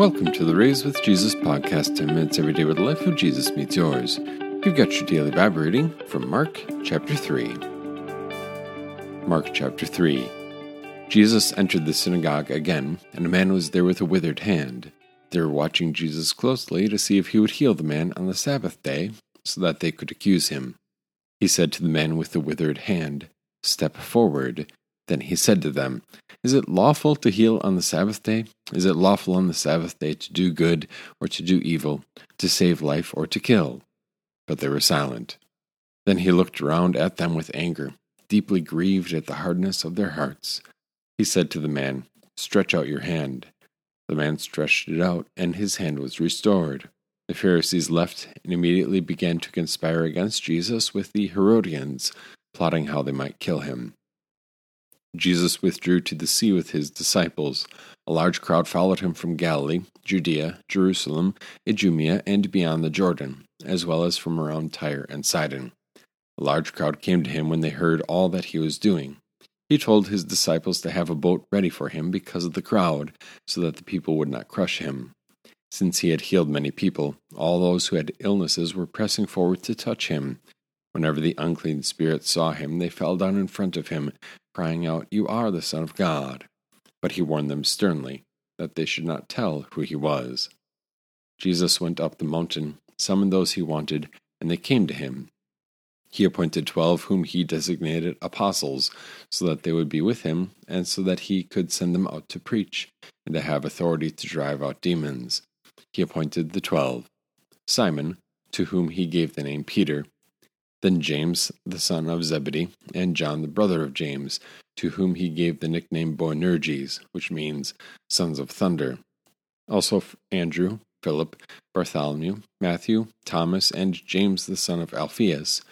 Welcome to the Raised with Jesus podcast, 10 minutes every day where the life of Jesus meets yours. You've got your daily Bible reading from Mark chapter 3. Mark chapter 3. Jesus entered the synagogue again, and a man was there with a withered hand. They were watching Jesus closely to see if he would heal the man on the Sabbath day, so that they could accuse him. He said to the man with the withered hand, Step forward. Then he said to them, Is it lawful to heal on the Sabbath day? Is it lawful on the Sabbath day to do good or to do evil, to save life or to kill? But they were silent. Then he looked round at them with anger, deeply grieved at the hardness of their hearts. He said to the man, Stretch out your hand. The man stretched it out, and his hand was restored. The Pharisees left and immediately began to conspire against Jesus with the Herodians, plotting how they might kill him. Jesus withdrew to the sea with his disciples. A large crowd followed him from Galilee, Judea, Jerusalem, Idumea, and beyond the Jordan, as well as from around Tyre and Sidon. A large crowd came to him when they heard all that he was doing. He told his disciples to have a boat ready for him because of the crowd, so that the people would not crush him. Since he had healed many people, all those who had illnesses were pressing forward to touch him. Whenever the unclean spirits saw him, they fell down in front of him, crying out, You are the Son of God. But he warned them sternly that they should not tell who he was. Jesus went up the mountain, summoned those he wanted, and they came to him. He appointed twelve, whom he designated apostles, so that they would be with him, and so that he could send them out to preach, and to have authority to drive out demons. He appointed the twelve Simon, to whom he gave the name Peter then James, the son of Zebedee, and John, the brother of James, to whom he gave the nickname Boanerges, which means sons of thunder. Also Andrew, Philip, Bartholomew, Matthew, Thomas, and James, the son of Alphaeus.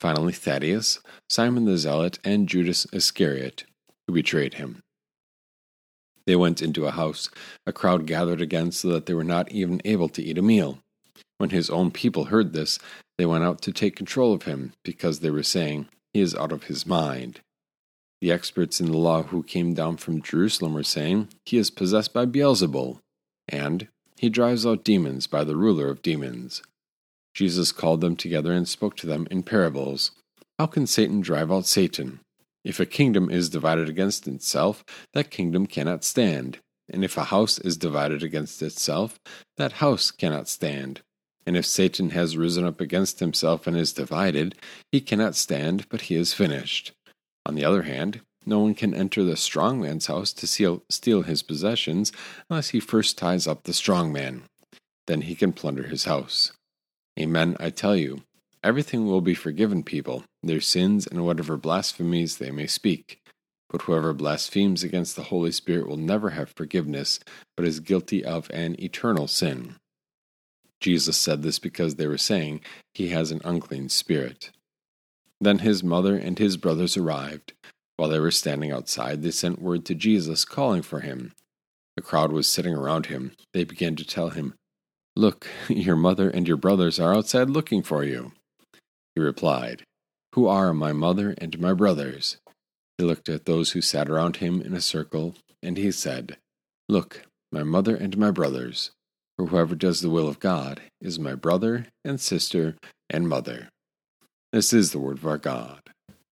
Finally, Thaddeus, Simon the Zealot, and Judas Iscariot, who betrayed him. They went into a house. A crowd gathered again so that they were not even able to eat a meal. When his own people heard this, they went out to take control of him, because they were saying, He is out of his mind. The experts in the law who came down from Jerusalem were saying, He is possessed by Beelzebul, and he drives out demons by the ruler of demons. Jesus called them together and spoke to them in parables. How can Satan drive out Satan? If a kingdom is divided against itself, that kingdom cannot stand. And if a house is divided against itself, that house cannot stand. And if Satan has risen up against himself and is divided, he cannot stand, but he is finished. On the other hand, no one can enter the strong man's house to steal, his possessions unless he first ties up the strong man. Then he can plunder his house. Amen, I tell you, everything will be forgiven people, their sins and whatever blasphemies they may speak. But whoever blasphemes against the Holy Spirit will never have forgiveness, but is guilty of an eternal sin. Jesus said this because they were saying, He has an unclean spirit. Then his mother and his brothers arrived. While they were standing outside, they sent word to Jesus, calling for him. The crowd was sitting around him. They began to tell him, Look, your mother and your brothers are outside looking for you. He replied, Who are my mother and my brothers? He looked at those who sat around him in a circle, and he said, Look, my mother and my brothers. For whoever does the will of God is my brother and sister and mother. This is the word of our God.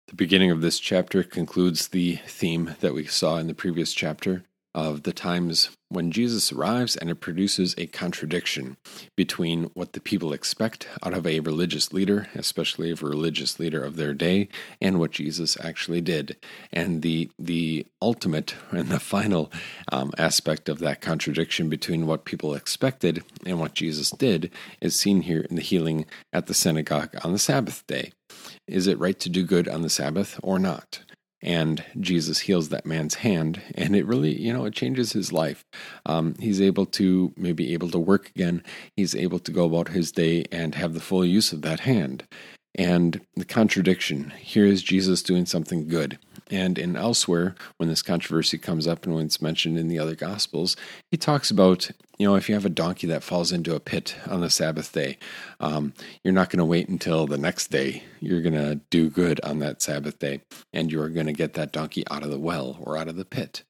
The beginning of this chapter concludes the theme that we saw in the previous chapter of the times when Jesus arrives and it produces a contradiction between what the people expect out of a religious leader, especially of a religious leader of their day, and what Jesus actually did. And the the ultimate and the final um, aspect of that contradiction between what people expected and what Jesus did is seen here in the healing at the synagogue on the Sabbath day. Is it right to do good on the Sabbath or not? And Jesus heals that man's hand, and it really, you know, it changes his life. Um, he's able to maybe able to work again. He's able to go about his day and have the full use of that hand. And the contradiction here is Jesus doing something good. And in elsewhere, when this controversy comes up and when it's mentioned in the other Gospels, he talks about, you know, if you have a donkey that falls into a pit on the Sabbath day, um, you're not going to wait until the next day. You're going to do good on that Sabbath day, and you're going to get that donkey out of the well or out of the pit.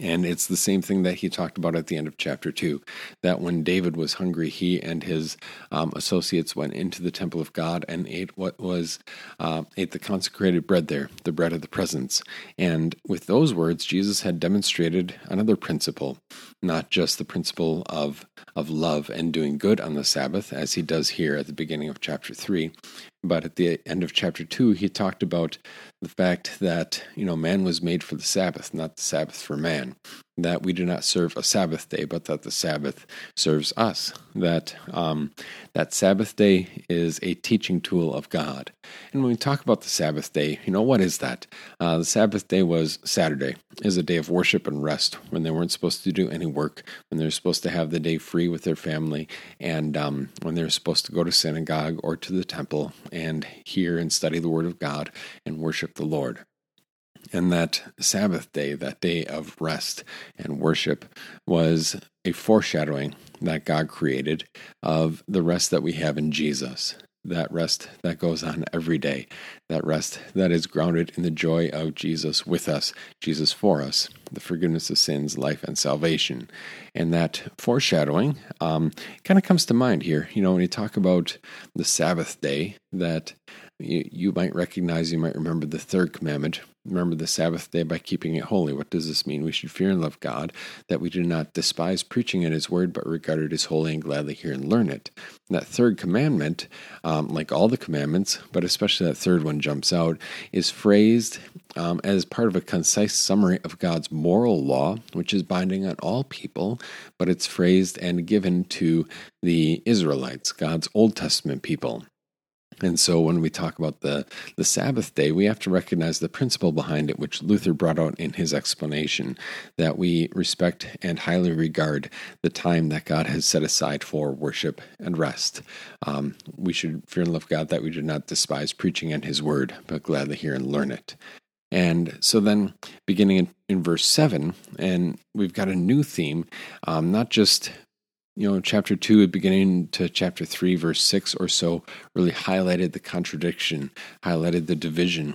And it's the same thing that he talked about at the end of chapter 2 that when David was hungry, he and his um, associates went into the temple of God and ate what was, uh, ate the consecrated bread there, the bread of the presence. And with those words, Jesus had demonstrated another principle, not just the principle of, of love and doing good on the Sabbath, as he does here at the beginning of chapter 3, but at the end of chapter 2, he talked about the fact that, you know, man was made for the Sabbath, not the Sabbath for man. That we do not serve a Sabbath day, but that the Sabbath serves us. That um, that Sabbath day is a teaching tool of God. And when we talk about the Sabbath day, you know, what is that? Uh, the Sabbath day was Saturday, is a day of worship and rest when they weren't supposed to do any work, when they're supposed to have the day free with their family, and um, when they're supposed to go to synagogue or to the temple and hear and study the Word of God and worship the Lord. And that Sabbath day, that day of rest and worship, was a foreshadowing that God created of the rest that we have in Jesus that rest that goes on every day, that rest that is grounded in the joy of Jesus with us, Jesus for us, the forgiveness of sins, life, and salvation. And that foreshadowing um, kind of comes to mind here. You know, when you talk about the Sabbath day, that you, might recognize, you might remember the third commandment remember the Sabbath day by keeping it holy. What does this mean? We should fear and love God, that we do not despise preaching in His word, but regard it as holy and gladly hear and learn it. And that third commandment, um, like all the commandments, but especially that third one jumps out, is phrased um, as part of a concise summary of God's moral law, which is binding on all people, but it's phrased and given to the Israelites, God's Old Testament people. And so when we talk about the, the Sabbath day, we have to recognize the principle behind it, which Luther brought out in his explanation that we respect and highly regard the time that God has set aside for worship and rest. Um, we should fear and love God that we do not despise preaching and his word, but gladly hear and learn it. And so then, beginning in, in, verse 7, and we've got a new theme, um, not just you know, chapter 2, beginning to chapter 3, verse 6 or so, really highlighted the contradiction, highlighted the division,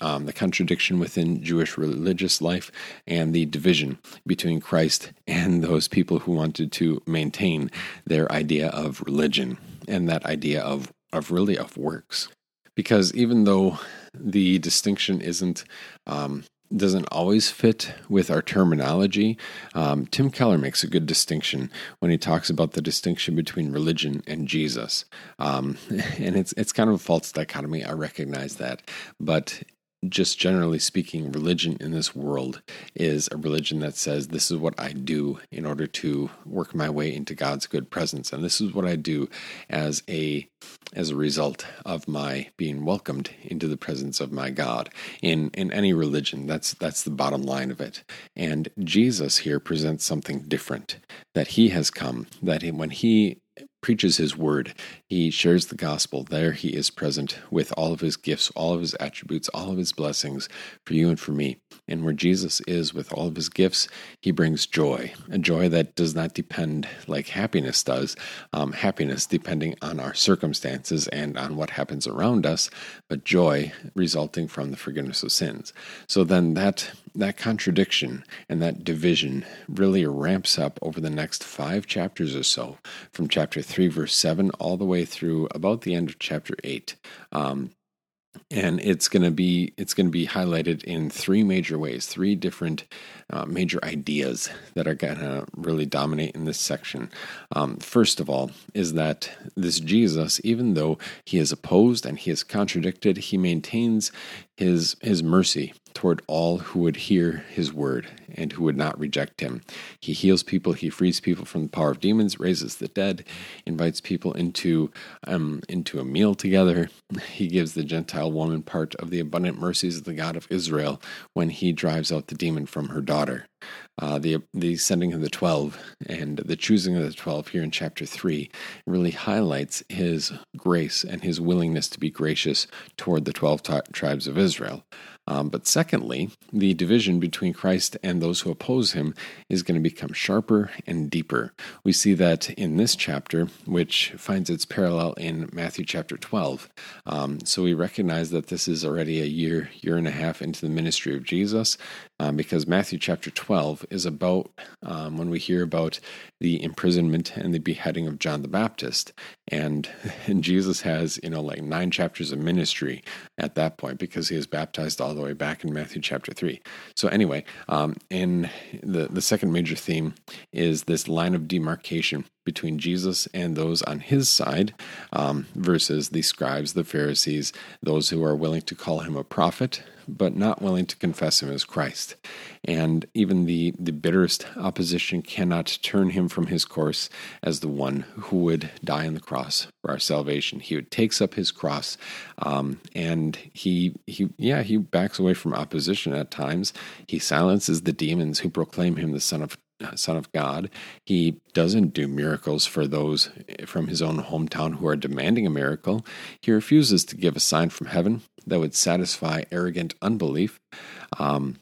um, the contradiction within Jewish religious life, and the division between Christ and those people who wanted to maintain their idea of religion and that idea of, of really of works. Because even though the distinction isn't um, doesn't always fit with our terminology. Um, Tim Keller makes a good distinction when he talks about the distinction between religion and Jesus, um, and it's it's kind of a false dichotomy. I recognize that, but just generally speaking, religion in this world is a religion that says, This is what I do in order to work my way into God's good presence. And this is what I do as a as a result of my being welcomed into the presence of my God. In in any religion, that's that's the bottom line of it. And Jesus here presents something different. That he has come, that when he preaches his word. He shares the gospel. There he is present with all of his gifts, all of his attributes, all of his blessings for you and for me. And where Jesus is with all of his gifts, he brings joy, a joy that does not depend like happiness does, um, happiness depending on our circumstances and on what happens around us, but joy resulting from the forgiveness of sins. So then that that contradiction and that division really ramps up over the next five chapters or so, from chapter 3, verse 7, all the way through about the end of chapter 8. Um, and it's going to be it's going to be highlighted in three major ways three different uh, major ideas that are going to really dominate in this section um, first of all is that this jesus even though he is opposed and he is contradicted he maintains his his mercy toward all who would hear his word and who would not reject him. He heals people, he frees people from the power of demons, raises the dead, invites people into um, into a meal together. He gives the Gentile woman part of the abundant mercies of the God of Israel when he drives out the demon from her daughter. Uh, the the sending of the twelve and the choosing of the twelve here in chapter three really highlights his grace and his willingness to be gracious toward the twelve t- tribes of Israel. Um, but secondly, the division between Christ and those who oppose him is going to become sharper and deeper. We see that in this chapter, which finds its parallel in Matthew chapter 12. Um, so we recognize that this is already a year, year and a half into the ministry of Jesus, um, because Matthew chapter 12 is about um, when we hear about the imprisonment and the beheading of John the Baptist. And, and Jesus has, you know, like nine chapters of ministry at that point because he has baptized all the way back in Matthew chapter 3. So, anyway, um, in the, the second major theme is this line of demarcation between Jesus and those on his side um, versus the scribes, the Pharisees, those who are willing to call him a prophet, but not willing to confess him as Christ. And even the, the bitterest opposition cannot turn him from his course as the one who would die on the cross for our salvation. He takes up his cross, um, and he he yeah he backs away from opposition at times. He silences the demons who proclaim him the son of Son of God. He doesn't do miracles for those from his own hometown who are demanding a miracle. He refuses to give a sign from heaven that would satisfy arrogant unbelief. Um,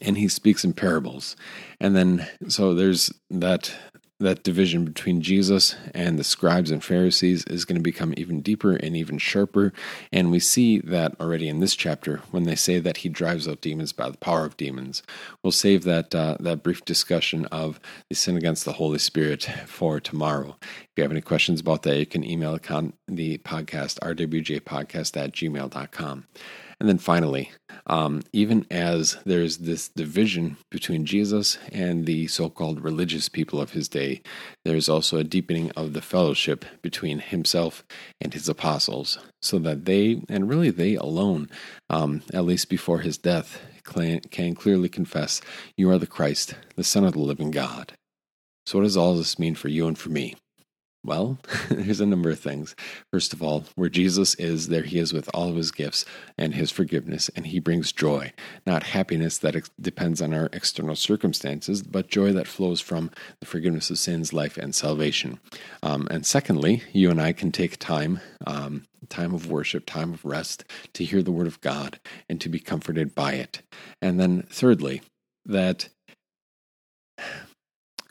and he speaks in parables. And then, so there's that that division between Jesus and the scribes and Pharisees is going to become even deeper and even sharper. And we see that already in this chapter when they say that he drives out demons by the power of demons. We'll save that uh, that brief discussion of the sin against the Holy Spirit for tomorrow. If you have any questions about that, you can email the podcast, rwjpodcast at gmail.com. And then finally, um, even as there's this division between Jesus and the so called religious people of his day, there's also a deepening of the fellowship between himself and his apostles, so that they, and really they alone, um, at least before his death, can clearly confess, You are the Christ, the Son of the living God. So, what does all this mean for you and for me? Well, there's a number of things. First of all, where Jesus is, there he is with all of his gifts and his forgiveness, and he brings joy, not happiness that ex- depends on our external circumstances, but joy that flows from the forgiveness of sins, life, and salvation. Um, and secondly, you and I can take time, um, time of worship, time of rest, to hear the word of God and to be comforted by it. And then thirdly, that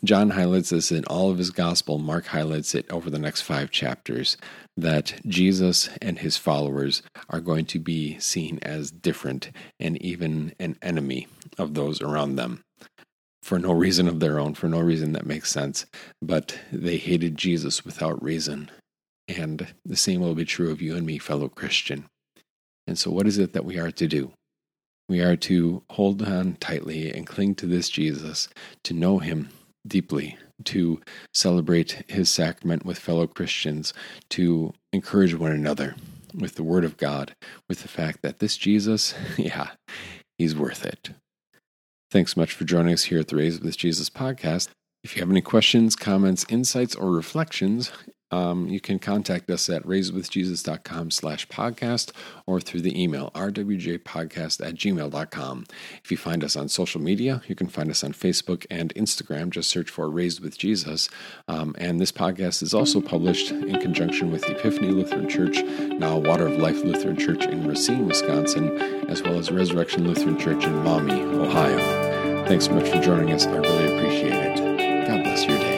John highlights this in all of his gospel. Mark highlights it over the next five chapters that Jesus and his followers are going to be seen as different and even an enemy of those around them for no reason of their own, for no reason that makes sense. But they hated Jesus without reason. And the same will be true of you and me, fellow Christian. And so, what is it that we are to do? We are to hold on tightly and cling to this Jesus, to know him, deeply to celebrate his sacrament with fellow Christians, to encourage one another with the Word of God, with the fact that this Jesus, yeah, he's worth it. Thanks much for joining us here at the Raised with Jesus podcast. If you have any questions, comments, insights, or reflections, um, you can contact us at raisedwithjesus.com slash podcast or through the email rwjpodcast at gmail.com. If you find us on social media, you can find us on Facebook and Instagram. Just search for Raised with Jesus. Um, and this podcast is also published in conjunction with Epiphany Lutheran Church, now Water of Life Lutheran Church in Racine, Wisconsin, as well as Resurrection Lutheran Church in Maumee, Ohio. Thanks so much for joining us. I really appreciate it. God bless your day.